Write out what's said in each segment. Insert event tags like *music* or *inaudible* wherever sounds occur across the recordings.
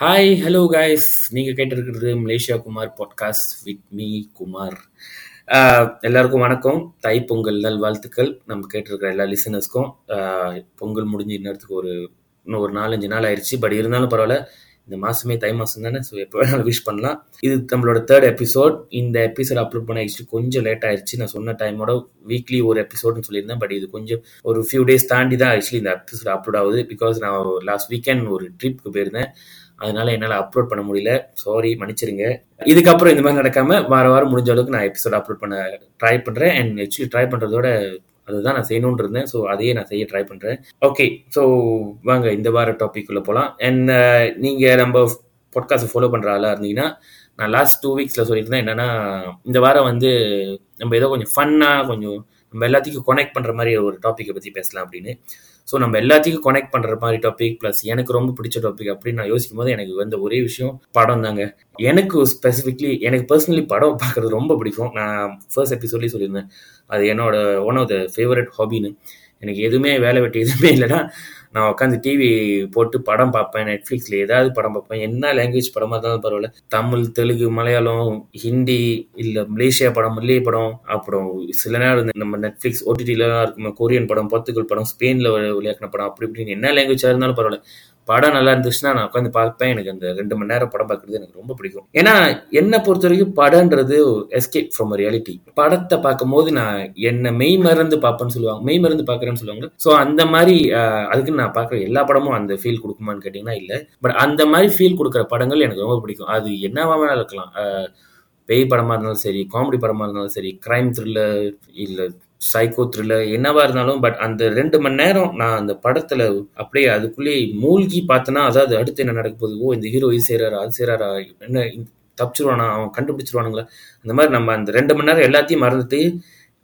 Hi hello guys நீங்கள் கேட்டிருக்கிறது Malaysia Kumar podcast with me Kumar. Ah எல்லாருக்கும் வணக்கம். தை பொங்கல் நல்வாழ்த்துக்கள் நம்ம கேட்டிருக்கிற எல்லா லிசனர்ஸ்க்கும் பொங்கல் முடிஞ்சு இன்னத்துக்கு ஒரு இன்னும் ஒரு நாலஞ்சு நாள் ஆயிடுச்சு பட் இருந்தாலும் பரவாயில்ல. இந்த மாசமே தை மாசம் தானே ஸோ எப்போ வேணாலும் விஷ் பண்ணலாம். இது நம்மளோட தேர்ட் எபிசோட் இந்த எபிசோட் அப்லோட் பண்ண ஆக்சுவலி கொஞ்சம் லேட் ஆயிடுச்சு நான் சொன்ன டைமோட வீக்லி ஒரு எபிசோட்னு சொல்லியிருந்தேன். பட் இது கொஞ்சம் ஒரு ஃபியூ டேஸ் தாண்டி தான் ஆக்சுவலி இந்த எபிசோட் அப்லோட் ஆகுது. பிகாஸ் நான் லாஸ்ட் வீக்கெண்ட் ஒரு ட்ரிப்புக்கு போயிருந்தேன். அதனால என்னால் அப்லோட் பண்ண முடியல. சாரி மன்னிச்சிருங்க. இதுக்கப்புறம் இந்த மாதிரி நடக்காம வார வாரம் முடிஞ்ச அளவுக்கு நான் எபிசோட் அப்லோட் பண்ண ட்ரை பண்ணுறேன் அண்ட் ஆக்சுவலி ட்ரை பண்ணுறதோட அதுதான் நான் செய்யணும்னு இருந்தேன். ஸோ அதையே நான் செய்ய ட்ரை பண்ணுறேன் ஓகே ஸோ வாங்க இந்த வார டாபிக் உள்ள போகலாம் அண்ட் uh, நீங்கள் நம்ம பாட்காஸ்ட் ஃபாலோ பண்ணுற ஆளாக இருந்தீங்கன்னா நான் லாஸ்ட் டூ வீக்ஸில் சொல்லியிருந்தேன் என்னென்னா இந்த வாரம் வந்து நம்ம ஏதோ கொஞ்சம் ஃபன்னாக கொஞ்சம் நம்ம எல்லாத்துக்கும் கொனெக்ட் பண்ணுற மாதிரி ஒரு டாப்பிக்கை பற்றி பேசலாம் அப்படின்னு. ஸோ நம்ம எல்லாத்தையும் கனெக்ட் பண்ணுற மாதிரி டாபிக் ப்ளஸ் எனக்கு ரொம்ப பிடிச்ச டாபிக் அப்படின்னு நான் யோசிக்கும் போது எனக்கு வந்த ஒரே விஷயம் படம் தாங்க. எனக்கு ஸ்பெசிஃபிக்லி எனக்கு பர்சனலி படம் பார்க்குறது ரொம்ப பிடிக்கும். நான் ஃபர்ஸ்ட் எபிசோட்லேயே சொல்லியிருந்தேன். அது என்னோட ஒன் ஆஃப் த ஃபேவரட் ஹாபின்னு எனக்கு எதுவுமே வேலை வெட்டி எதுவுமே இல்லைன்னா நான் உட்காந்து டிவி போட்டு படம் பார்ப்பேன் நெட்ஃப்ளிக்ஸில் ஏதாவது படம் பார்ப்பேன். என்ன லாங்குவேஜ் படமாக இருந்தாலும் பரவாயில்ல. தமிழ் தெலுங்கு மலையாளம் ஹிந்தி இல்லை மலேசியா படம் மல்லிகை படம் அப்புறம் சில நேரம் நம்ம நெட்ஃப்ளிக்ஸ் ஓடிடிலாம் இருக்கும் கொரியன் படம் போர்த்துகல் படம் ஸ்பெயினில் விளையாடின படம் அப்படி இப்படின்னு என்ன லாங்குவேஜாக இருந்தாலும் பரவாயில்ல. படம் நல்லா இருந்துச்சுன்னா நான் உட்காந்து பார்ப்பேன். எனக்கு அந்த ரெண்டு மணி நேரம் படம் பார்க்குறது எனக்கு ரொம்ப பிடிக்கும். ஏன்னா என்னை பொறுத்த வரைக்கும் படம்ன்றது எஸ்கேப் ஃப்ரம் ரியாலிட்டி படத்தை பார்க்கும் போது நான் என்னை மெய் மறந்து பார்ப்பேன்னு சொல்லுவாங்க. மெய் மறந்து பார்க்குறேன்னு சொல்லுவாங்க. ஸோ அந்த மாதிரி அதுக்கு நான் பார்க்குற எல்லா படமும் அந்த ஃபீல் கொடுக்குமான்னு கேட்டிங்கன்னா இல்லை. பட் அந்த மாதிரி ஃபீல் கொடுக்குற படங்கள் எனக்கு ரொம்ப பிடிக்கும். அது என்னவா வேணாலும் இருக்கலாம். பேய் படமாக இருந்தாலும் சரி காமெடி படமாக இருந்தாலும் சரி க்ரைம் த்ரில்லர் இல்லை சைக்கோ த்ரில்லர் என்னவா இருந்தாலும் பட் அந்த ரெண்டு மணி நேரம் நான் அந்த படத்துல அப்படியே அதுக்குள்ளேயே மூழ்கி பார்த்தேன்னா அதாவது அடுத்து என்ன நடக்க போகுது? ஓ இந்த ஹீரோ இது செய்யறாரா அது செய்யறாரா என்ன தப்பிச்சிருவானா அவன் கண்டுபிடிச்சிருவானுங்களா? அந்த மாதிரி நம்ம அந்த ரெண்டு மணி நேரம் எல்லாத்தையும் மறந்துட்டு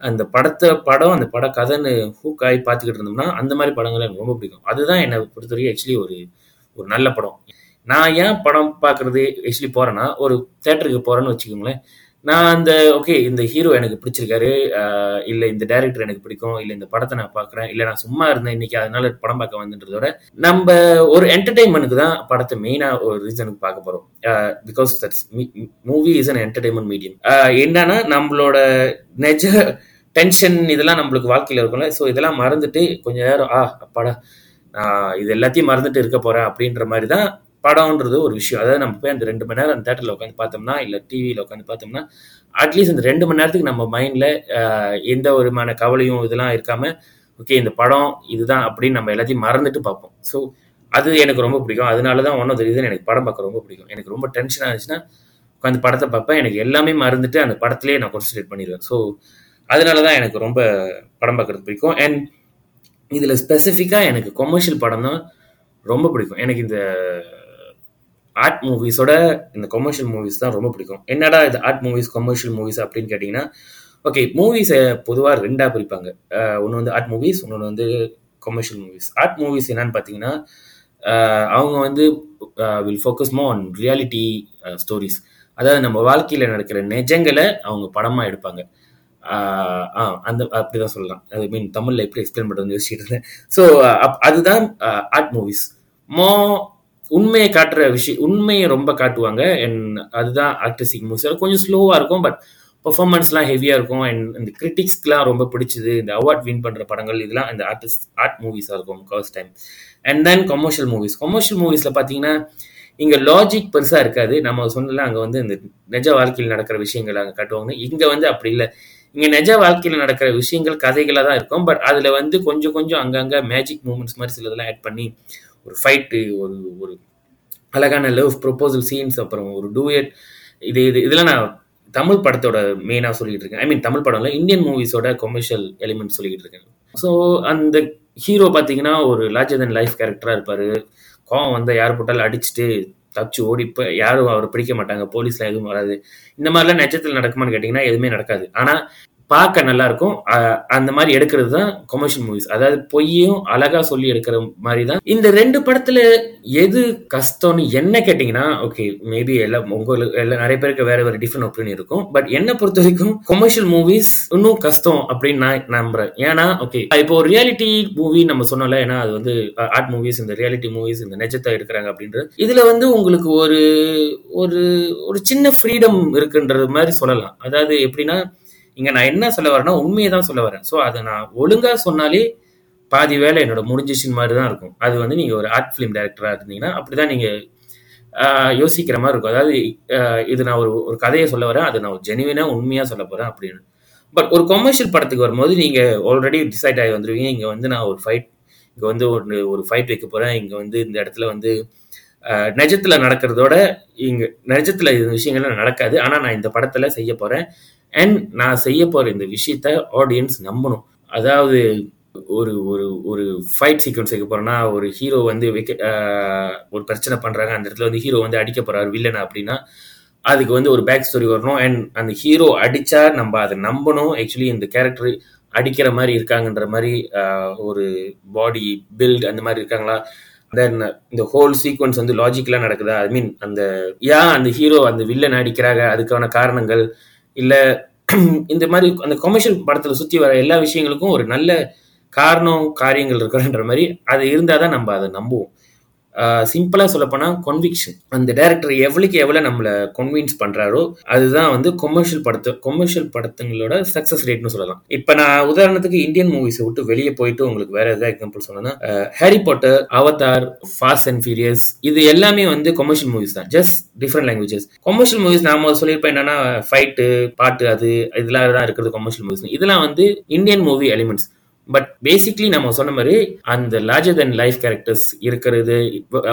அந்த படத்தை படம் அந்த பட கதைன்னு ஹூக் ஆகி பார்த்துக்கிட்டு இருந்தோம்னா அந்த மாதிரி படங்கள் எனக்கு ரொம்ப பிடிக்கும். அதுதான் என்னை பொறுத்த வரைக்கும் ஆக்சுவலி ஒரு ஒரு நல்ல படம். நான் ஏன் படம் பார்க்கறது ஆக்சுவலி போறேன்னா ஒரு தேட்டருக்கு போறேன்னு வச்சுக்கோங்களேன். நான் அந்த ஓகே இந்த ஹீரோ எனக்கு பிடிச்சிருக்காரு. இல்லை இந்த டேரக்டர் எனக்கு பிடிக்கும். இல்லை இந்த படத்தை நான் பார்க்குறேன். இல்லை நான் சும்மா இருந்தேன் இன்னைக்கு அதனால படம் பார்க்க வந்துன்றதோட நம்ம ஒரு என்டர்டைன்மெண்ட்டுக்கு தான் படத்தை மெயினாக ஒரு ரீசனுக்கு பார்க்க போகிறோம் because that's movie is an entertainment medium என்னன்னா நம்மளோட நெஜ டென்ஷன் இதெல்லாம் நம்மளுக்கு வாழ்க்கையில் இருக்கும்ல. ஸோ இதெல்லாம் மறந்துட்டு கொஞ்சம் நேரம் ஆ அப்பாடா நான் இது எல்லாத்தையும் மறந்துட்டு இருக்க போகிறேன் அப்படின்ற மாதிரி தான் படம்ன்றது ஒரு விஷயம். அதாவது நம்ம போய் அந்த ரெண்டு மணி நேரம் அந்த தேட்டரில் உட்காந்து பார்த்தோம்னா இல்லை டிவியில் உட்காந்து பார்த்தோம்னா அட்லீஸ்ட் அந்த ரெண்டு மணி நேரத்துக்கு நம்ம மைண்டில் எந்த விதமான கவலையும் இதெல்லாம் இருக்காமல் ஓகே இந்த படம் இதுதான் அப்படின்னு நம்ம எல்லாத்தையும் மறந்துட்டு பார்ப்போம். ஸோ அது எனக்கு ரொம்ப பிடிக்கும். அதனால தான் ஒன் ஆஃப் எனக்கு படம் பார்க்க ரொம்ப பிடிக்கும். எனக்கு ரொம்ப டென்ஷனாக இருந்துச்சுன்னா உட்காந்து படத்தை பார்ப்பேன். எனக்கு எல்லாமே மறந்துட்டு அந்த படத்துலேயே நான் கான்சன்ட்ரேட் பண்ணிடுவேன். ஸோ அதனால தான் எனக்கு ரொம்ப படம் பார்க்குறது பிடிக்கும். அண்ட் இதில் ஸ்பெசிஃபிக்காக எனக்கு கொமர்ஷியல் படம் தான் ரொம்ப பிடிக்கும். எனக்கு இந்த ஆர்ட் மூவிஸோட இந்த கொமர்ஷியல் மூவிஸ் தான் ரொம்ப பிடிக்கும். என்னடா இது ஆர்ட் மூவிஸ் கொமர்ஷியல் மூவிஸ் அப்படின்னு கேட்டிங்கன்னா ஓகே மூவிஸை பொதுவாக ரெண்டாக பிரிப்பாங்க. ஒன்று வந்து ஆர்ட் மூவிஸ் இன்னொன்று வந்து கொமர்ஷியல் மூவிஸ் ஆர்ட் மூவிஸ் என்னன்னு பார்த்தீங்கன்னா அவங்க வந்து will focus more on reality stories அதாவது நம்ம வாழ்க்கையில் நடக்கிற நிஜங்களை அவங்க படமாக எடுப்பாங்க. ஆ அந்த அப்படி தான் சொல்லலாம். அது மீன் தமிழில் எப்படி எக்ஸ்பிளைன் பண்ணுறது யோசிச்சுட்டு இருந்தேன். ஸோ அதுதான் ஆர்ட் மூவிஸ் மோ உண்மையை காட்டுற விஷயம் உண்மையை ரொம்ப காட்டுவாங்க. அண்ட் அதுதான் ஆர்டிஸ்டிக் மூவிஸ் கொஞ்சம் ஸ்லோவாக இருக்கும் பட் பர்ஃபார்மன்ஸ்லாம் ஹெவியாக இருக்கும். அண்ட் இந்த கிரிட்டிக்ஸ்க்குலாம் ரொம்ப பிடிச்சது இந்த அவார்ட் வின் பண்ணுற படங்கள் இதெல்லாம் இந்த ஆர்டிஸ்ட் ஆர்ட் மூவிஸாக இருக்கும் first time and then commercial movies commercial மூவிஸில் பார்த்தீங்கன்னா இங்கே லாஜிக் பெருசாக இருக்காது. நம்ம சொன்னல அங்கே வந்து இந்த நிஜ வாழ்க்கையில் நடக்கிற விஷயங்கள் அங்கே காட்டுவாங்க இங்கே வந்து அப்படி இல்லை. இங்கே நிஜ வாழ்க்கையில் நடக்கிற விஷயங்கள் கதைகளாக தான் இருக்கும். பட் அதில் வந்து கொஞ்சம் கொஞ்சம் அங்கங்கே மேஜிக் மூமெண்ட்ஸ் மாதிரி சிலதெல்லாம் ஆட் பண்ணி ஒரு ஃபைட்டு ஒரு ஒரு அழகான லவ் ப்ரொப்போசல் சீன்ஸ் அப்புறம் ஒரு டூயட் இது இது இதெல்லாம் நான் தமிழ் படத்தோட மெயினாக சொல்லிட்டு இருக்கேன். ஐ மீன் தமிழ் படம்ல இந்தியன் மூவிஸோட கொமர்ஷியல் எலிமெண்ட் சொல்லிக்கிட்டு இருக்கேன். ஸோ அந்த ஹீரோ பார்த்தீங்கன்னா ஒரு லார்ஜர் தன் லைஃப் கேரக்டராக இருப்பார். கோவம் வந்து யார் போட்டாலும் அடிச்சுட்டு தப்பிச்சு ஓடிப்ப யாரும் அவரை பிடிக்க மாட்டாங்க. போலீஸ்லாம் எதுவும் வராது. இந்த மாதிரிலாம் நெச்சத்தில் நடக்குமான்னு கேட்டிங்கன்னா எதுவுமே நடக்காது. ஆனால் பார்க்க நல்லா இருக்கும் அந்த மாதிரி எடுக்கிறது தான் கமர்ஷியல் மூவிஸ் அதாவது பொய்யும் அழகா சொல்லி எடுக்கிற மாதிரி தான். இந்த ரெண்டு படத்துல எது கஷ்டம்னு என்ன கேட்டீங்கன்னா ஓகே மேபி எல்லாம் உங்களுக்கு எல்லாம் நிறைய பேருக்கு வேற வேற டிஃப்ரெண்ட் ஒப்பீனியன் இருக்கும். பட் என்ன பொறுத்த வரைக்கும் கொமர்ஷியல் மூவிஸ் இன்னும் கஷ்டம் அப்படின்னு நான் நம்புறேன். ஏன்னா ஓகே இப்போ ஒரு ரியாலிட்டி மூவி நம்ம சொன்னோம்ல ஏன்னா அது வந்து ஆர்ட் மூவிஸ் இந்த ரியாலிட்டி மூவிஸ் இந்த நெஜத்தை எடுக்கிறாங்க அப்படின்றது. இதுல வந்து உங்களுக்கு ஒரு ஒரு ஒரு சின்ன ஃப்ரீடம் இருக்குன்றது மாதிரி சொல்லலாம். அதாவது எப்படின்னா இங்க நான் என்ன சொல்ல வரேன்னா உண்மையை தான் சொல்ல வரேன். ஸோ அதை நான் ஒழுங்கா சொன்னாலே பாதி வேலை என்னோட முடிஞ்சிச்சின் மாதிரி தான் இருக்கும். அது வந்து நீங்க ஒரு ஆர்ட் ஃபிலிம் டைரக்டரா இருந்தீங்கன்னா அப்படிதான் நீங்க யோசிக்கிற மாதிரி இருக்கும். அதாவது இது நான் ஒரு ஒரு கதையை சொல்ல வரேன் அது நான் ஜெனுவினா உண்மையா சொல்ல போறேன் அப்படின்னு. பட் ஒரு கொமர்ஷியல் படத்துக்கு வரும்போது நீங்க ஆல்ரெடி டிசைட் ஆகி வந்துருவீங்க. இங்க வந்து நான் ஒரு ஃபைட் இங்க வந்து ஒரு ஒரு ஃபைட் வைக்க போறேன். இங்க வந்து இந்த இடத்துல வந்து நிஜத்துல நடக்கிறதோட இங்க நிஜத்துல இந்த விஷயங்கள்லாம் நடக்காது. ஆனா நான் இந்த படத்துல செய்ய போறேன். அண்ட் நான் செய்ய போற இந்த விஷயத்த ஆடியன்ஸ் நம்பணும். அதாவது ஒரு ஒரு ஒரு ஃபைட் சீக்வன்ஸ் வைக்க போறேன்னா ஒரு ஹீரோ வந்து வைக்க ஒரு பிரச்சனை பண்றாங்க அந்த இடத்துல வந்து ஹீரோ வந்து அடிக்க போறாரு வில்லன் அப்படின்னா அதுக்கு வந்து ஒரு பேக் ஸ்டோரி வரணும். அண்ட் அந்த ஹீரோ அடிச்சா நம்ம அதை நம்பணும். ஆக்சுவலி இந்த கேரக்டர் அடிக்கிற மாதிரி இருக்காங்கன்ற மாதிரி ஒரு பாடி பில்ட் அந்த மாதிரி இருக்காங்களா? தென் இந்த ஹோல் சீக்வன்ஸ் வந்து லாஜிக்கலா நடக்குதா? ஐ மீன் அந்த ஏன் அந்த ஹீரோ அந்த வில்லன் அடிக்கிறாங்க? அதுக்கான காரணங்கள் இல்லை இந்த மாதிரி அந்த கொமர்ஷியல் படத்துல சுற்றி வர எல்லா விஷயங்களுக்கும் ஒரு நல்ல காரணம் காரியங்கள் இருக்கிறன்ற மாதிரி அது இருந்தாதான் நம்ம அதை நம்புவோம். சிம்பிளா சொல்லப்போனா கொன்விக்ஷன் அந்த டேரக்டர் எவ்வளோக்கு எவ்வளவு நம்மள கன்வின்ஸ் பண்றாரோ அதுதான் வந்து கொமர்ஷியல் படத்து கொமர்ஷியல் படத்துங்களோட சக்சஸ் ரேட்னு சொல்லலாம். இப்ப நான் உதாரணத்துக்கு இந்தியன் மூவிஸை விட்டு வெளியே போயிட்டு உங்களுக்கு வேற எதாவது எக்ஸாம்பிள் சொல்லணும்னா Harry Potter Avatar Fast and Furious இது எல்லாமே வந்து கொமர்ஷியல் மூவிஸ் தான். Just different languages commercial movies நாம சொல்லியிருப்பேன் என்னன்னா ஃபைட்டு பாட்டு அது இதெல்லாம் தான் இருக்கிறது கொமர்ஷியல் மூவிஸ் இதெல்லாம் வந்து Indian movie elements but basically நம்ம சொன்ன மாதிரி அந்த லார்ஜர் தென் லைஃப் கேரக்டர்ஸ் இருக்கிறது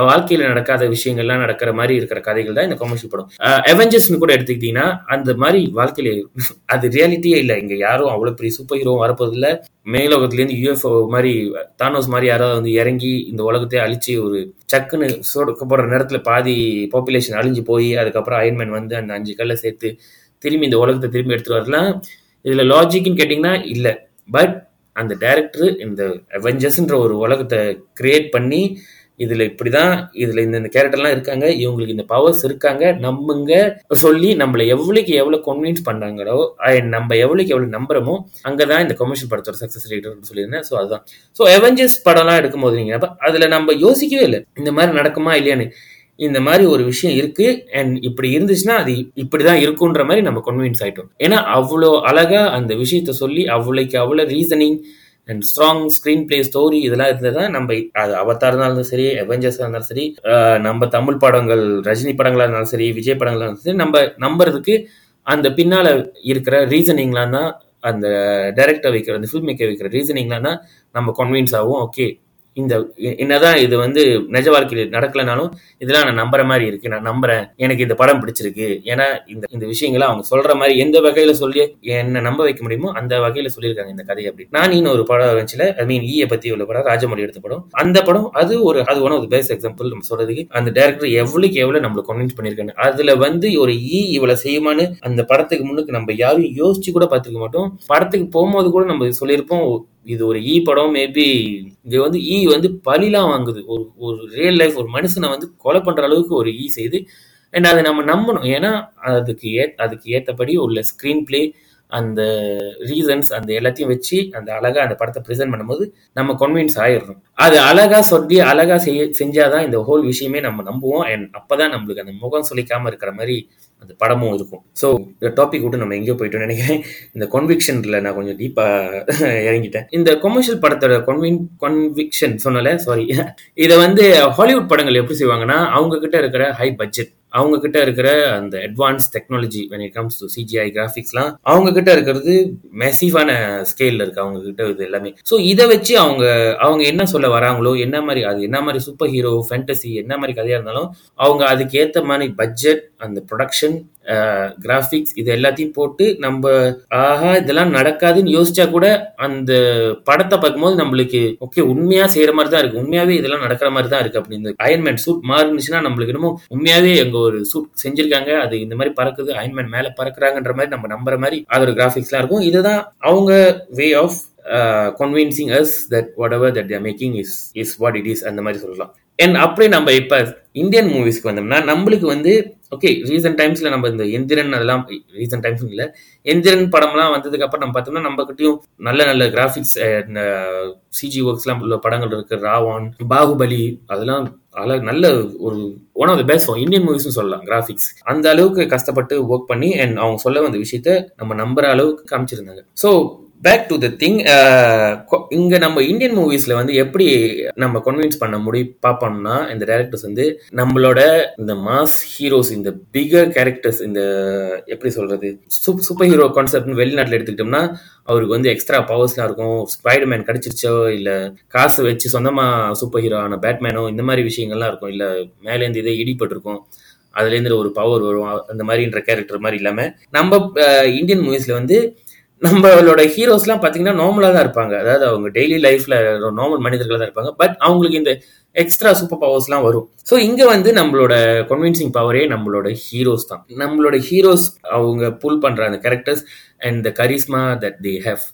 வாழ்க்கையில நடக்காத விஷயங்கள்லாம் நடக்கிற மாதிரி இருக்கிற கதைகள் தான் இந்த கமர்ஷியல் படம். அவெஞ்சர்ஸ்னு கூட எடுத்துக்கிட்டீங்கன்னா அந்த மாதிரி வாழ்க்கையில *laughs* அது ரியாலிட்டியே இல்லை. இங்க யாரும் அவ்வளவு பெரிய சூப்பர் ஹீரோ வரப்போது இல்ல. மேலோகத்துலேருந்து யூஎஃப்ஓ மாதிரி தானோஸ் மாதிரி யாராவது வந்து இறங்கி இந்த உலகத்தையே அழிச்சு ஒரு சக்குன்னு சொடுக்கப்படுற நேரத்துல பாதி பாப்புலேஷன் அழிஞ்சு போய் அதுக்கப்புறம் அயன்மேன் வந்து அந்த அஞ்சு கல்லை சேர்த்து திரும்பி இந்த உலகத்தை திரும்பி எடுத்துட்டு வரலாம். இதுல லாஜிக்னு கேட்டீங்கன்னா இல்லை. பட் அந்த டேரக்டர் இந்த அவெஞ்சர்ஸ்ன்ற ஒரு உலகத்தை கிரியேட் பண்ணி இதுல இப்படிதான் இதுல இந்த இந்த கேரக்டர்லாம் இருக்காங்க இவங்களுக்கு இந்த பவர்ஸ் இருக்காங்க நம்புங்க. சொல்லி நம்மள எவ்வளவுக்கு எவ்வளவு கன்வின்ஸ் பண்றாங்களோ நம்ம எவ்வளவுக்கு எவ்வளவு நம்புறோமோ அங்கதான் இந்த கமர்ஷியல் படத்தோட சக்சஸ் ரேட் சொல்லியிருந்தேன். ஸோ அதுதான். ஸோ அவெஞ்சர்ஸ் படம்லாம் எடுக்கும்போது நீங்க அப்ப அதுல நம்ம யோசிக்கவே இல்லை இந்த மாதிரி நடக்குமா இல்லையான்னு. இந்த மாதிரி ஒரு விஷயம் இருக்கு. அண்ட் இப்படி இருந்துச்சுன்னா அது இப்படிதான் இருக்குன்ற மாதிரி நம்ம கன்வின்ஸ் ஆயிட்டோம். ஏன்னா அவ்வளோ அழகா அந்த விஷயத்த சொல்லி அவ்வளோக்கு அவ்வளோ reasoning and strong screenplay story இதெல்லாம் இருந்ததா நம்ம அது அவதார் இருந்தாலும் சரி எவெஞ்சர்ஸாக இருந்தாலும் சரி நம்ம தமிழ் படங்கள் ரஜினி படங்களாக இருந்தாலும் சரி விஜய் படங்களாக இருந்தாலும் சரி நம்ம நம்புறதுக்கு அந்த பின்னால இருக்கிற ரீசனிங்லாம் தான் அந்த டைரக்டர் வைக்கிற அந்த ஃபில்ம் மேக்கர் வைக்கிற ரீசனிங்லாம் தான் நம்ம கன்வின்ஸ் ஆகும். ஓகே இந்த என்னதான் இது வந்து நிஜ வாழ்க்கையில் நடக்கலனாலும் இதெல்லாம் நான் நம்புற மாதிரி இருக்கு. நான் நம்புறேன். எனக்கு இந்த படம் பிடிச்சிருக்கு. ஏன்னா இந்த இந்த விஷயங்களை அவங்க சொல்ற மாதிரி எந்த வகையில சொல்லி என்ன நம்ப வைக்க முடியுமோ அந்த வகையில சொல்லியிருக்காங்க இந்த கதை அப்படி. நான் இன்னும் ஒரு படம் வந்துச்சுல ஐ மீன் ஈய பத்தி உள்ள படம் ராஜமொழி எடுத்த படம். அந்த படம் அது ஒரு அது ஒன் ஆஃப் பெஸ்ட் எக்ஸாம்பிள் நம்ம சொல்றதுக்கு. அந்த டேரக்டர் எவ்வளவுக்கு எவ்வளவு நம்மளை கன்வின்ஸ் பண்ணிருக்காங்க அதுல வந்து ஒரு ஈ இவ்வளவு செய்யுமான்னு அந்த படத்துக்கு முன்னுக்கு நம்ம யாரும் யோசிச்சு கூட பார்த்துக்க மாட்டோம். படத்துக்கு போகும்போது கூட நம்ம சொல்லியிருப்போம். இது ஒரு ஈ படம் மேபி இங்க வந்து ஈ வந்து பழிலாம் வாங்குது. ஒரு ஒரு ரியல் லைஃப் ஒரு மனுஷனை வந்து கொலை பண்ற அளவுக்கு ஒரு ஈ செய்து அண்ட் அதை நம்ம நம்பணும். ஏன்னா அதுக்கு ஏ அதுக்கு ஏற்றபடி உள்ள ஸ்க்ரீன் பிளே அந்த ரீசன்ஸ் அந்த எல்லாத்தையும் வச்சு அந்த அழகா அந்த படத்தை ப்ரெசென்ட் பண்ணும்போது நம்ம கன்வின்ஸ் ஆயிடுறோம். அது அழகா சொல்லி அழகா செய்ய செஞ்சாதான் இந்த ஹோல் விஷயமே நம்ம நம்புவோம். அண்ட் அப்பதான் நம்மளுக்கு அந்த முகம் சொல்லிக்காம இருக்கிற மாதிரி அந்த படமும் இருக்கும். ஸோ இந்த டாபிக் விட்டு நம்ம எங்கேயோ போயிட்டோம் நினைக்கிறேன். இந்த கன்விக்ஷன்ல நான் கொஞ்சம் டீப்பா இறங்கிட்டேன். இந்த கொமர்ஷியல் படத்தோட கொன்வின் கன்விக்ஷன் சொன்னல சாரி இதை வந்து ஹாலிவுட் படங்கள் எப்படி செய்வாங்கன்னா அவங்க கிட்ட இருக்கிற ஹை பட்ஜெட் அவங்க கிட்ட இருக்கிற அந்த advance technology when it comes to CGI கிராஃபிக்ஸ்லாம் அவங்க கிட்ட இருக்கிறது மெசிவான ஸ்கேல்ல இருக்கு அவங்க கிட்ட இது எல்லாமே. ஸோ இதை வச்சு அவங்க அவங்க என்ன சொல்ல வராங்களோ என்ன மாதிரி அது என்ன மாதிரி சூப்பர் ஹீரோ ஃபேண்டசி என்ன மாதிரி கதையா இருந்தாலும் அவங்க அதுக்கு ஏற்ற மாதிரி பட்ஜெட் அந்த ப்ரொடக்ஷன் கிராஃபிக்ஸ் இது எல்லாத்தையும் போட்டு நம்ம ஆஹா இதெல்லாம் நடக்காதுன்னு யோசிச்சா கூட அந்த படத்தை பார்க்கும்போது நம்மளுக்கு ஓகே உண்மையா செய்யற மாதிரி தான் இருக்கு. உண்மையாவே இதெல்லாம் நடக்கிற மாதிரி தான் இருக்கு அப்படின்னு அயன்மேன் சூட் மாறுனுச்சுன்னா நம்மளுக்கு என்னமோ உண்மையாவே எங்க ஒரு சூட் செஞ்சிருக்காங்க. அது இந்த மாதிரி பறக்குது அயன்மேன் மேல பறக்குறாங்கன்ற மாதிரி நம்ம நம்புற மாதிரி அதோட கிராஃபிக்ஸ்லாம் இருக்கும். இதுதான் அவங்க way of convincing as that whatever that they're making is is what it is அந்த மாதிரி சொல்லலாம். அண்ட் அப்படியே நம்ம இப்போ இந்தியன் மூவிஸ்க்கு வந்தோம்னா நம்மளுக்கு வந்து ஓகே ரீசன்ட் டைம்ஸ்ல நம்ம இந்த எந்திரன் அதெல்லாம் ரீசன்ட் டைம்ஸ் இல்லை. எந்திரன் படம்லாம் வந்ததுக்கு அப்புறம் நம்ம பார்த்தோம்னா நம்ம கிட்டயும் நல்ல நல்ல கிராஃபிக்ஸ் சிஜி ஒர்க்ஸ்லாம் உள்ள படங்கள் இருக்கு. ராவான் பாகுபலி அதெல்லாம் அழகு நல்ல ஒரு one of the best Indian மூவிஸ்னு சொல்லலாம் கிராஃபிக்ஸ் அந்த அளவுக்கு கஷ்டப்பட்டு ஒர்க் பண்ணி அண்ட் அவங்க சொல்ல வந்த விஷயத்த நம்ம நம்புற அளவுக்கு காமிச்சிருந்தாங்க. So back to the thing இங்க நம்ம இந்தியன் மூவிஸ்ல வந்து எப்படி நம்ம கன்வின்ஸ் பண்ண முடி பார்ப்போம்னா இந்த டேரக்டர்ஸ் வந்து நம்மளோட இந்த மாஸ் ஹீரோஸ் இந்த பிகர் கேரக்டர்ஸ் இந்த எப்படி சொல்றது சூப்பர் ஹீரோ கான்செப்ட் வெளிநாட்டில் எடுத்துக்கிட்டோம்னா அவருக்கு வந்து எக்ஸ்ட்ரா பவர்ஸ்லாம் இருக்கும். ஸ்பைடர்மேன் கிடைச்சிருச்சோ இல்ல காசு வச்சு சொந்தமா சூப்பர் ஹீரோ ஆன பேட்மேனோ இந்த மாதிரி விஷயங்கள்லாம் இருக்கும். இல்ல மேலேருந்து இதே இருக்கும் அதுலேருந்து ஒரு பவர் வரும். அந்த மாதிரின்ற கேரக்டர் மாதிரி இல்லாம நம்ம uh, இந்தியன் மூவிஸ்ல வந்து நம்மளோட ஹீரோஸ்லாம் பார்த்தீங்கன்னா நார்மலாக தான் இருப்பாங்க. அதாவது அவங்க டெய்லி லைஃப்ல நார்மல் மனிதர்களாக தான் இருப்பாங்க. பட் அவங்களுக்கு இந்த எக்ஸ்ட்ரா சூப்பர் பவர்ஸ்லாம் வரும். ஸோ இங்கே வந்து நம்மளோட கன்வின்சிங் பவரே நம்மளோட ஹீரோஸ் தான். நம்மளோட ஹீரோஸ் அவங்க புல் பண்ணுற அந்த characters and the charisma that they have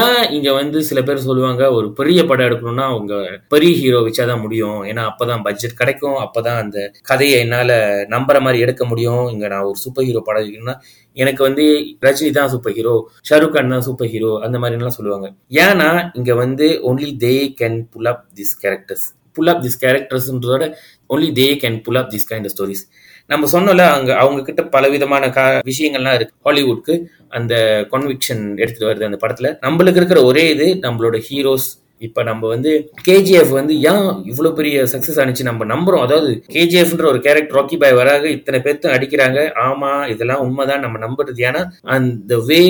ஏன் இங்க வந்து சில பேர் சொல்லுவாங்க ஒரு பெரிய படம் எடுக்கணும்னா அவங்க பெரிய ஹீரோ வச்சாதான் முடியும். ஏன்னா அப்பதான் பட்ஜெட் கிடைக்கும். அப்பதான் அந்த கதையை என்னால நம்புற மாதிரி எடுக்க முடியும். இங்க நான் ஒரு சூப்பர் ஹீரோ படம் எடுக்கணும்னா எனக்கு வந்து ரஜினி தான் சூப்பர் ஹீரோ ஷாருக் கான் தான் சூப்பர் ஹீரோ அந்த மாதிரி எல்லாம் சொல்லுவாங்க. ஏன்னா இங்க வந்து only they can pull up this characters pull up this கேரக்டர்ஸ்ன்றதோட only they can pull up this kind stories நம்ம சொன்னோம்ல அங்க அவங்க கிட்ட பல விதமான கா விஷயங்கள்லாம் இருக்கு. ஹாலிவுட்க்கு அந்த கன்விக்ஷன் எடுத்துட்டு வருது அந்த படத்துல. நம்மளுக்கு இருக்கிற ஒரே இது நம்மளோட ஹீரோஸ் இப்போ நம்ம வந்து கேஜிஎஃப் வந்து ஏன் இவ்வளோ பெரிய சக்ஸஸ் ஆனிச்சு நம்ம நம்புறோம்? அதாவது கேஜிஎஃப்ன்ற ஒரு கேரக்டர் ராக்கி பாய் வராக இத்தனை பேர்த்தும் அடிக்கிறாங்க. ஆமா இதெல்லாம் உண்மைதான். நம்ம நம்புறது ஏன்னா uh, அந்த way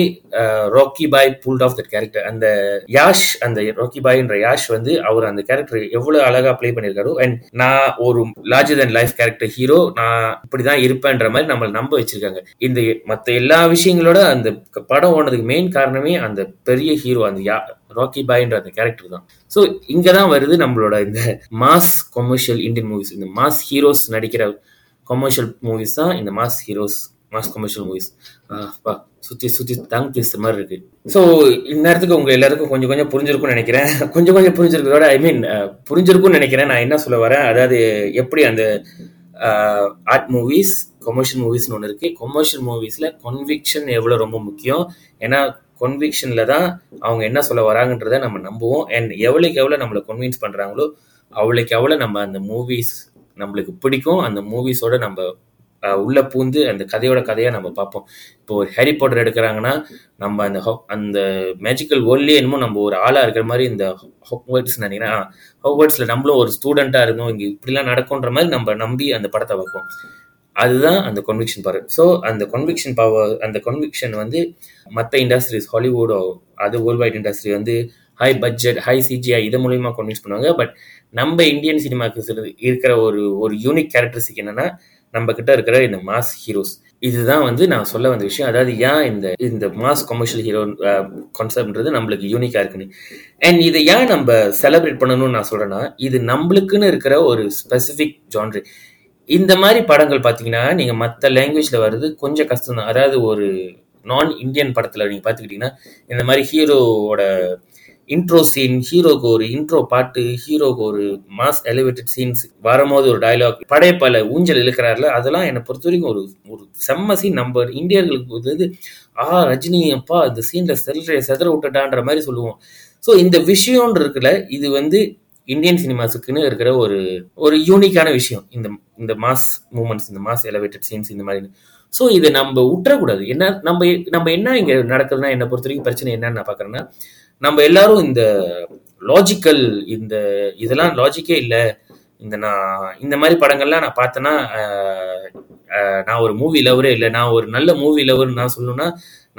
Rocky Bhai pulled off that character அந்த யாஷ் அந்த ராக்கி பாய்ன்ற யாஷ் வந்து அவர் அந்த கேரக்டர் எவ்வளவு அழகா பிளே பண்ணியிருக்காரோ அண்ட் நான் ஒரு larger than life character hero நான் இப்படிதான் இருப்பேன்ற மாதிரி நம்மளை நம்ப வச்சிருக்காங்க. இந்த மற்ற எல்லா விஷயங்களோட அந்த படம் ஓனதுக்கு மெயின் காரணமே அந்த பெரிய ஹீரோ அந்த யா ராக்கி பாய்ன்ற அந்த கேரக்டர் தான். ஸோ இங்கே தான் வருது நம்மளோட இந்த மாஸ் கொமர்ஷியல் இந்தியன் மூவிஸ் இந்த மாஸ் ஹீரோஸ் நடிக்கிற கொமர்ஷியல் மூவிஸ் தான் இந்த mass heroes mass commercial movies சுற்றி சுற்றி தாங்க பேசுற மாதிரி இருக்கு. ஸோ இந்நேரத்துக்கு உங்க எல்லாருக்கும் கொஞ்சம் கொஞ்சம் புரிஞ்சிருக்கும்னு நினைக்கிறேன். *laughs* கொஞ்சம் கொஞ்சம் புரிஞ்சிருக்கிறதோட ஐ மீன் புரிஞ்சிருக்கும்னு நினைக்கிறேன். நான் என்ன சொல்ல வரேன்? அதாவது எப்படி அந்த ஆர்ட் மூவிஸ் கொமர்ஷியல் மூவிஸ்னு ஒன்று இருக்கு. கொமர்ஷியல் மூவிஸில் கன்விக்ஷன் எவ்வளோ ரொம்ப முக்கியம்? ஏன்னா கன்விக்ஷனில் தான் அவங்க என்ன சொல்ல வராங்கன்றத நம்ம நம்புவோம். அண்ட் எவ்வளோக்கு எவ்வளோ நம்மளை கன்வின்ஸ் பண்ணுறாங்களோ அவ்வளோக்கு எவ்வளோ நம்ம அந்த மூவிஸ் நம்மளுக்கு பிடிக்கும் அந்த மூவிஸோட நம்ம உள்ள பூந்து அந்த கதையோட கதையாக நம்ம பார்ப்போம். இப்போ ஒரு ஹேரி பாட்டர் எடுக்கிறாங்கன்னா நம்ம அந்த அந்த மேஜிக்கல் வேர்ல்ட்லேயே என்னமோ நம்ம ஒரு ஆளாக இருக்கிற மாதிரி இந்த ஹோக்வேர்ட்ஸ் நினைக்கிறேன். ஹோக்வேர்ட்ஸில் நம்மளும் ஒரு ஸ்டூடெண்ட்டாக இருந்தோம். இங்கே இப்படிலாம் நடக்கும்ன்ற மாதிரி நம்ம நம்பி அந்த படத்தை வைப்போம் அதுதான் அந்த கன்விக்ஷன் பவர் ஸோ அந்த கன்விக்ஷன் பவர் அந்த கன்விக்ஷன் வந்து மற்ற இண்டஸ்ட்ரீஸ் ஹாலிவுடோ அது வேர்ல்ட் வைட் இண்டஸ்ட்ரி வந்து ஹை பட்ஜெட் ஹை சிஜிஐ இது மூலியமாக கன்வின்ஸ் பண்ணுவாங்க. பட் நம்ம இந்தியன் சினிமாக்கு இருக்கிற ஒரு ஒரு யூனிக் கேரக்டரிஸ்டிக் என்னன்னா நம்ம கிட்ட இருக்கிற இந்த மாஸ் ஹீரோஸ் இதுதான் வந்து நான் சொல்ல வந்த விஷயம். அதாவது ஏன் இந்த இந்த மாஸ் கமர்ஷியல் ஹீரோ கான்செப்ட்ன்றது நம்மளுக்கு யூனிக்காக இருக்குன்னு அண்ட் இதை ஏன் நம்ம செலிப்ரேட் பண்ணணும்னு நான் சொல்றேன்னா இது நம்மளுக்குன்னு இருக்கிற ஒரு ஸ்பெசிஃபிக் ஜான்ரி இந்த மாதிரி படங்கள் பார்த்தீங்கன்னா நீங்க மற்ற லாங்குவேஜ்ல வர்றது கொஞ்சம் கஷ்டம் தான் அதாவது ஒரு நான் இந்தியன் படத்துல நீங்க பார்த்துக்கிட்டிங்கன்னா இந்த மாதிரி ஹீரோவோட இன்ட்ரோ சீன் ஹீரோக்கு ஒரு இன்ட்ரோ பாட்டு ஹீரோக்கு ஒரு மாஸ் எலிவேட்டட் சீன்ஸ் வரும்போது ஒரு டைலாக் படையப்பால ஊஞ்சல் இழுக்கிறாருல அதெல்லாம் என்னை பொறுத்த வரைக்கும் ஒரு ஒரு செம்ம சீன் நம்ம இந்தியர்களுக்கு வந்து ஆ ரஜினி அப்பா இந்த சீன்ல செல்ற செதற விட்டுட்டான்ற மாதிரி சொல்லுவோம். ஸோ இந்த விஷயம்னு இருக்குல்ல இது வந்து இந்தியன் சினிமாஸுக்குன்னு இருக்கிற ஒரு ஒரு யூனிக்கான விஷயம். இந்த இந்த மாஸ் மூமெண்ட்ஸ் இந்த மாஸ் எலவேட்டட் சீன்ஸ் இந்த மாதிரி. ஸோ இதை நம்ம விட்டுறக்கூடாது என்ன நம்ம நம்ம என்ன இங்கே நடக்குதுன்னா என்னை பொறுத்த வரைக்கும் பிரச்சனை என்னன்னு நான் பார்க்குறேன்னா நம்ம எல்லாரும் இந்த லாஜிக்கல் இந்த இதெல்லாம் லாஜிக்கே இல்லை. இந்த நான் இந்த மாதிரி படங்கள்லாம் நான் பார்த்தேன்னா நான் ஒரு மூவி லவரே இல்லை. நான் ஒரு நல்ல மூவி லவர் நான் சொல்லணும்னா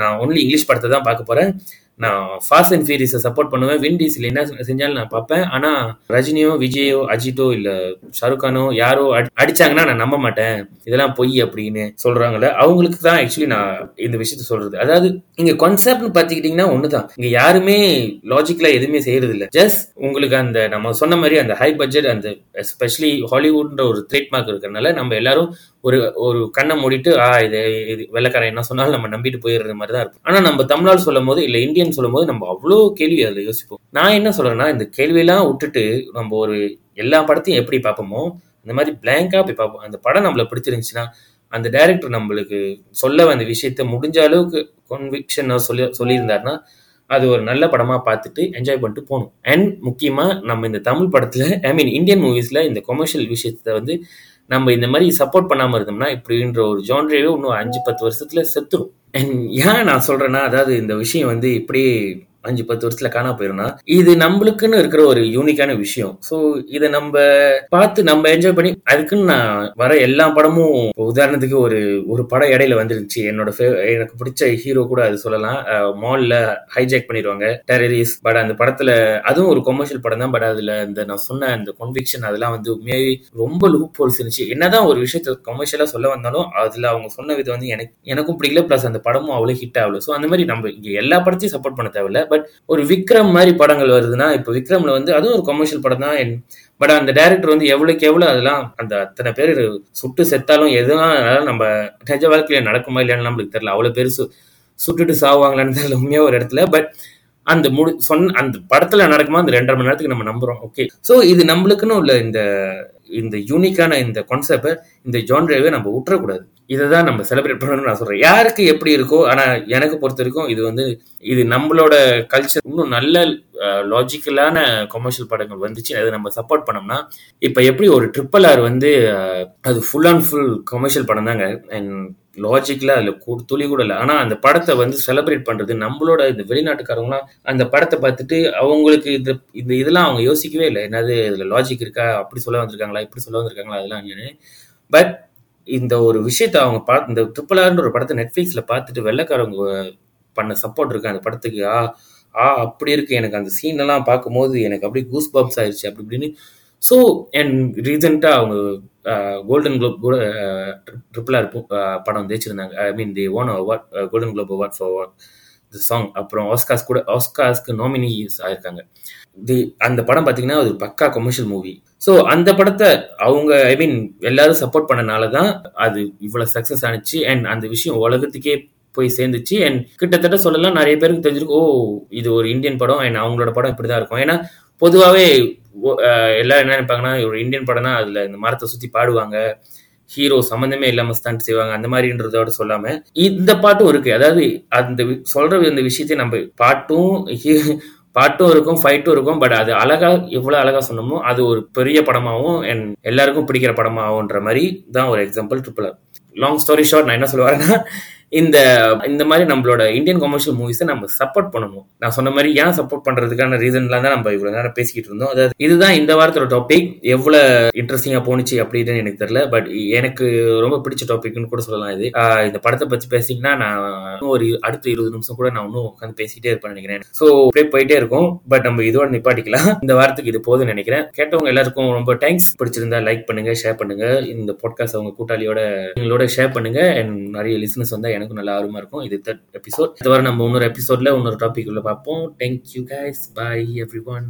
நான் ஒன்லி இங்கிலீஷ் படத்தை தான் பார்க்க போகிறேன் நான் ஃபாஸ்ட் அண்ட் ஃபியூரியஸை சப்போர்ட் பண்ணுவேன். வின் டீசல் என்ன செஞ்சாலும் நான் பார்ப்பேன். ஆனால் ரஜினியோ விஜயோ அஜித்தோ இல்லை ஷாருக் கானோ யாரோ அடி- அடிச்சாங்கன்னா நான் நம்ப மாட்டேன். இதெல்லாம் பொய் அப்படின்னு சொல்றாங்கல்ல. அவங்களுக்கு தான் ஆக்சுவலி நான் இந்த விஷயத்த சொல்றது. அதாவது இங்க கான்செப்ட்னு பாத்துக்கிட்டீங்கன்னா ஒண்ணுதான். இங்க யாருமே லாஜிக்கலா எதுவுமே செய்யறது இல்ல ஜஸ்ட் உங்களுக்கு அந்த நம்ம சொன்ன மாதிரி அந்த ஹை பட்ஜெட் அந்த எஸ்பெஷலி ஹாலிவுட்ன்ற ஒரு ட்ரேட்மார்க் இருக்கிறதுனால நம்ம எல்லாரும் ஒரு ஒரு கண்ணை மூடிட்டு ஆ இது இது வெள்ளக்காரன் என்ன சொன்னாலும் நம்ம நம்பிட்டு போயிடுற மாதிரி தான் இருக்கும். ஆனா நம்ம தமிழால் சொல்லும் போது இல்ல இந்தியன் சொல்லும் போது நம்ம அவ்வளோ கேள்வி அதில் யோசிப்போம். நான் என்ன சொல்றேன்னா இந்த கேள்வியெல்லாம் விட்டுட்டு நம்ம ஒரு எல்லா படத்தையும் எப்படி பார்ப்போமோ இந்த மாதிரி பிளாங்கா போய் பார்ப்போம். அந்த படம் நம்மள பிடிச்சிருந்துச்சுன்னா அந்த டைரக்டர் நம்மளுக்கு சொல்ல வந்த விஷயத்த முடிஞ்ச அளவுக்கு கன்விக்ஷன் சொல்லி சொல்லியிருந்தாருன்னா அது ஒரு நல்ல படமா பார்த்துட்டு என்ஜாய் பண்ணிட்டு போகணும். அண்ட் முக்கியமா நம்ம இந்த தமிழ் படத்துல ஐ மீன் இந்தியன் மூவிஸ்ல இந்த கொமர்ஷியல் விஷயத்த வந்து நம்ம இந்த மாதிரி சப்போர்ட் பண்ணாமல் இருந்தோம்னா இப்படின்ற ஒரு ஜான்ரேவே இன்னும் அஞ்சு பத்து வருஷத்துல செத்துரும். ஏன் நான் சொல்றேன்னா அதாவது இந்த விஷயம் வந்து இப்படியே அஞ்சு பத்து வருஷத்துல காணா போயிரும்னா இது நம்மளுக்குன்னு இருக்கிற ஒரு யூனிக்கான விஷயம். ஸோ இதை நம்ம பார்த்து நம்ம என்ஜாய் பண்ணி அதுக்குன்னு நான் வர எல்லா படமும் உதாரணத்துக்கு ஒரு ஒரு படம் இடையில வந்துருந்துச்சு. என்னோட எனக்கு பிடிச்ச ஹீரோ கூட அது சொல்லலாம். மால்ல ஹைஜாக் பண்ணிடுவாங்க. டெரரிஸ் பட் அந்த படத்துல அதுவும் ஒரு கொமர்ஷியல் படம் தான். பட் அதுல இந்த நான் சொன்ன அந்த கன்விக்ஷன் அதெல்லாம் வந்து உண்மையாவே ரொம்ப லூப் ஹோல்ஸ் இருந்துச்சு. என்னதான் ஒரு விஷயத்த கமர்ஷியலா சொல்ல வந்தாலும் அதுல அவங்க சொன்ன விதம் வந்து எனக்கு எனக்கும் பிடிக்கல. பிளஸ் அந்த படமும் அவ்வளவு ஹிட் ஆகல. ஸோ அந்த மாதிரி நம்ம இங்க எல்லா படத்தையும் சப்போர்ட் பண்ண தேவையில்ல. பட் ஒரு விக்ரம் மாதிரி படங்கள் வருதுன்னா இப்போ விக்ரம்ல வந்து அதுவும் ஒரு கமர்ஷியல் படம் தான். பட் அந்த டைரக்டர் வந்து எவ்வளவுக்கு எவ்வளவு அதெல்லாம் அந்த அத்தனை பேர் சுட்டு செத்தாலும் எதுவும் அதெல்லாம் நம்ம நிஜ வாழ்க்கையில நடக்குமா இல்லையான்னு நம்மளுக்கு தெரியல. அவ்வளவு பேர் சு சுட்டுட்டு சாவாங்களான்னு தெரியல உண்மையா ஒரு இடத்துல. பட் அந்த முடி சொன்ன அந்த படத்துல நடக்குமா அந்த ரெண்டரை மணி நேரத்துக்கு நம்ம நம்புறோம். ஓகே சோ இது நம்மளுக்குன்னு உள்ள இந்த இந்த யூனிக்கான இந்த கான்செப்டை இந்த ஜான்ரேவே நம்ம விட்டுறக்கூடாது. இதை தான் நம்ம செலிப்ரேட் பண்ணணும்னு நான் சொல்றேன். யாருக்கு எப்படி இருக்கோ ஆனா எனக்கு பொறுத்த வரைக்கும் இது வந்து இது நம்மளோட கல்ச்சர் இன்னும் நல்ல லாஜிக்கலான கொமர்ஷியல் படங்கள் வந்துச்சு. அதை நம்ம சப்போர்ட் பண்ணோம்னா இப்போ எப்படி ஒரு ட்ரிப்பிள் ஆர் வந்து அது ஃபுல் அண்ட் ஃபுல் கமர்ஷியல் படம் தாங்க. அண்ட் அதில் கூ- துளி கூட இல்லை. ஆனால் அந்த படத்தை வந்து செலிப்ரேட் பண்ணுறது நம்மளோட இந்த வெளிநாட்டுக்காரங்களாம் அந்த படத்தை பார்த்துட்டு அவங்களுக்கு இந்த இந்த இதெல்லாம் அவங்க யோசிக்கவே இல்லை. என்னது இதில் லாஜிக் இருக்கா? அப்படி சொல்ல வந்திருக்காங்களா? இப்படி சொல்ல வந்திருக்காங்களா? அதெல்லாம் பட் இந்த ஒரு விஷயத்த அவங்க பார்த்து இந்த துப்பலாருன்ற ஒரு படத்தை நெட்ஃப்ளிக்ஸில் பார்த்துட்டு வெள்ளைக்காரங்க பண்ண சப்போர்ட் இருக்கு அந்த படத்துக்கு? ஆ ஆ அப்படி இருக்கு. எனக்கு அந்த சீன் எல்லாம் பார்க்கும்போது எனக்கு அப்படியே கூஸ் பம்ப்ஸ் ஆயிடுச்சு அப்படி இப்படின்னு. ஸோ அண்ட் ரீசெண்டாக அவங்க கோல்டன் குளோப் கூட ட்ரிபிள் ஆர் படம் ஜெயிச்சிருந்தாங்க. I mean the own award Golden Globe award for the song அப்புறம் ஆஸ்காஸ் கூட ஆஸ்காஸ்க்கு நாமினிஸ் ஆயிருக்காங்க. தி அந்த படம் பார்த்தீங்கன்னா அது பக்கா கமர்ஷியல் மூவி ஸோ அந்த படத்தை அவங்க ஐ மீன் எல்லாரும் சப்போர்ட் பண்ணனால தான் அது இவ்வளோ சக்ஸஸ் ஆனிச்சு. அண்ட் அந்த விஷயம் உலகத்துக்கே போய் சேர்ந்துச்சு. அண்ட் கிட்டத்தட்ட சொல்லலாம் நிறைய பேருக்கு தெரிஞ்சிருக்கு ஓ இது ஒரு இந்தியன் படம். அண்ட் அவங்களோட படம் இப்படிதான் இருக்கும். ஏன்னா பொதுவாகவே எல்லாரும் என்ன நினைப்பாங்கன்னா ஒரு இந்தியன் படம்னா அதில் இந்த மரத்தை சுற்றி பாடுவாங்க. ஹீரோ சம்மந்தமே இல்லாமல் ஸ்டண்ட் செய்வாங்க. அந்த மாதிரின்றதோட சொல்லாம இந்த பாட்டும் இருக்கு. அதாவது அந்த வி- சொல்ற அந்த விஷயத்தை நம்ம பாட்டும் ஹீ- பாட்டும் இருக்கும் ஃபைட்டும் இருக்கும் பட் அது அழகா எவ்வளவு அழகா சொன்னோமோ அது ஒரு பெரிய படமாகவும் என் எல்லாருக்கும் பிடிக்கிற படமாகவும்ன்ற மாதிரி தான் ஒரு example triple long story short நான் என்ன சொல்லுவாருன்னா இந்த இந்த மாதிரி நம்மளோட இந்தியன் கமர்ஷியல் மூவிஸை நம்ம சப்போர்ட் பண்ணணும். நான் சொன்ன மாதிரி ஏன் சப்போர்ட் பண்றதுக்கான ரீசன்லாம் தான் நம்ம இவ்வளவு நேரம் பேசிக்கிட்டு இருந்தோம். அதாவது இதுதான் இந்த வாரத்தோட டாபிக் எவ்வளவு இன்ட்ரெஸ்டிங்கா போனுச்சு அப்படின்னு எனக்கு தெரியல. பட் எனக்கு ரொம்ப பிடிச்ச டாபிக்னு கூட சொல்லலாம் இது. இந்த படத்தை பத்தி பேசிங்கன்னா நான் இன்னும் ஒரு அடுத்த இருபது நிமிஷம் கூட நான் இன்னும் உட்காந்து பேசிட்டே இருப்பேன் நினைக்கிறேன். ஸோ அப்படியே போயிட்டே இருக்கும். பட் நம்ம இதோட நிப்பாட்டிக்கலாம். இந்த வாரத்துக்கு இது போதும்னு நினைக்கிறேன். கேட்டவங்க எல்லாருக்கும் ரொம்ப தேங்க்ஸ் பிடிச்சிருந்தா லைக் பண்ணுங்க ஷேர் பண்ணுங்க. இந்த பாட்காஸ்ட் அவங்க கூட்டாளியோட எங்களோட ஷேர் பண்ணுங்க. நிறைய லிசனஸ் வந்தா எனக்கும் நல்லா ஆர்வமா இருக்கும். இது தேர்ட் எபிசோட் இதுவரை நம்ம இன்னொரு எபிசோட்ல இன்னொரு டாபிக் உள்ள பார்ப்போம். Thank you guys bye everyone